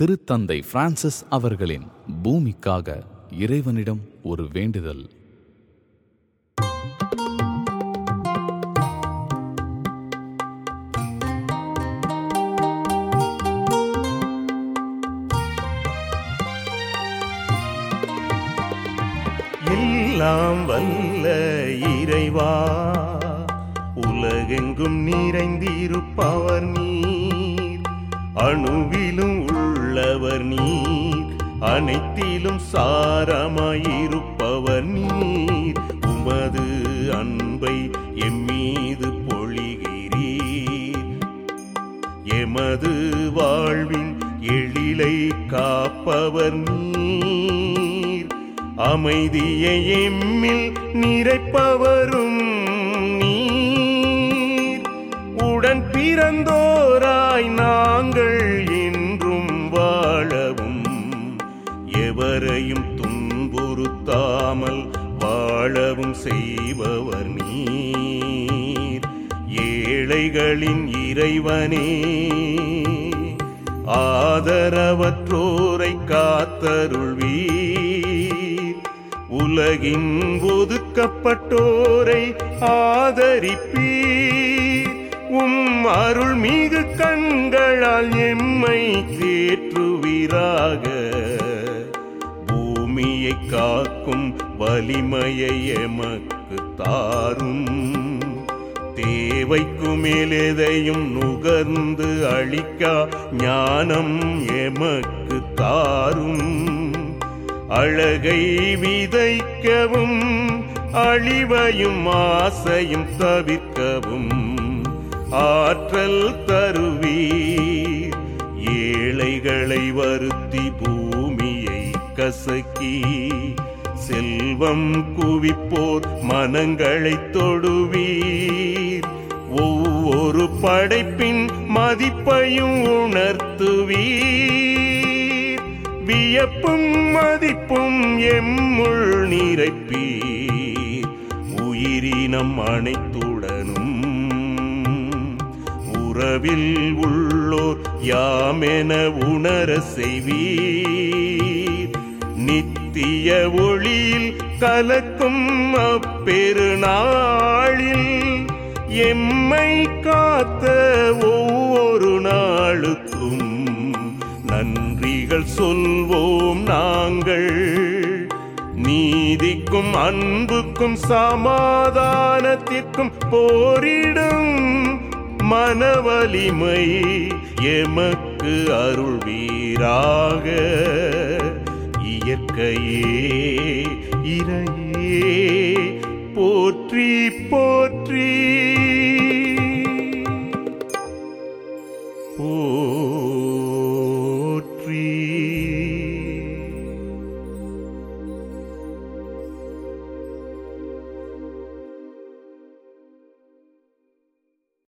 திருத்தந்தை பிரான்சிஸ் அவர்களின் பூமிக்காக இறைவனிடம் ஒரு வேண்டுதல். எல்லாம் வல்ல இறைவா உலகெங்கும் நிறைந்திருப்பவர் நீர். அணுவிலும் உள்ளவர் நீர். அனைத்திலும் சாரமாயிருப்பவர் நீர். உமது அன்பை எம்மீது பொழிகிறீர். எமது வாழ்வின் எழிலை காப்பவர் நீர். அமைதியை எம்மில் நிறைப்பவரும் நீர். உடன் பிறந்தோராய் நாங்கள் எவரையும் துன்புறுத்தாமல் வாழவும் செய்பவர் நீர். ஏழைகளின் இறைவனே ஆதரவற்றோரை காத்தருள்வீர். உலகின் ஒதுக்கப்பட்டோரை ஆதரிப்பீர். உம் அருள்மிகு கண்களால் எம்மை தேற்றுவீராக பூமியை காக்கும் வலிமையை எமக்கு தாரும். தேவைக்கு மேலெதையும் நுகர்ந்து அழிக்கா ஞானம் எமக்கு தாரும். அழகை விதைக்கவும் அழிவையும் ஆசையும் தவிர்க்கவும் ஆற்றல் தருவீர். ஏழைகளை வருத்தி பூ கசக்கி செல்வம் குவிப்போர் மனங்களை தொடுவீர். ஒவ்வொரு படைப்பின் மதிப்பையும் உணர்த்துவீர். வியப்பும் மதிப்பும் எம்முள் நிறைப்பீர் உயிரினம் அனைத்துடனும் உறவில் உள்ளோர் யாமென உணர செய்வீர். நித்திய ஒளியில் கலக்கும் அப்பெருநாளில் எம்மை காத்த ஒவ்வொரு நாளுக்கும் நன்றிகள் சொல்வோம் நாங்கள். நீதிக்கும் அன்புக்கும் சமாதானத்திற்கும் போரிடும் மனவலிமை எமக்கு அருள்வீராக. இயற்கையே இறையே போற்றி போற்றி. போ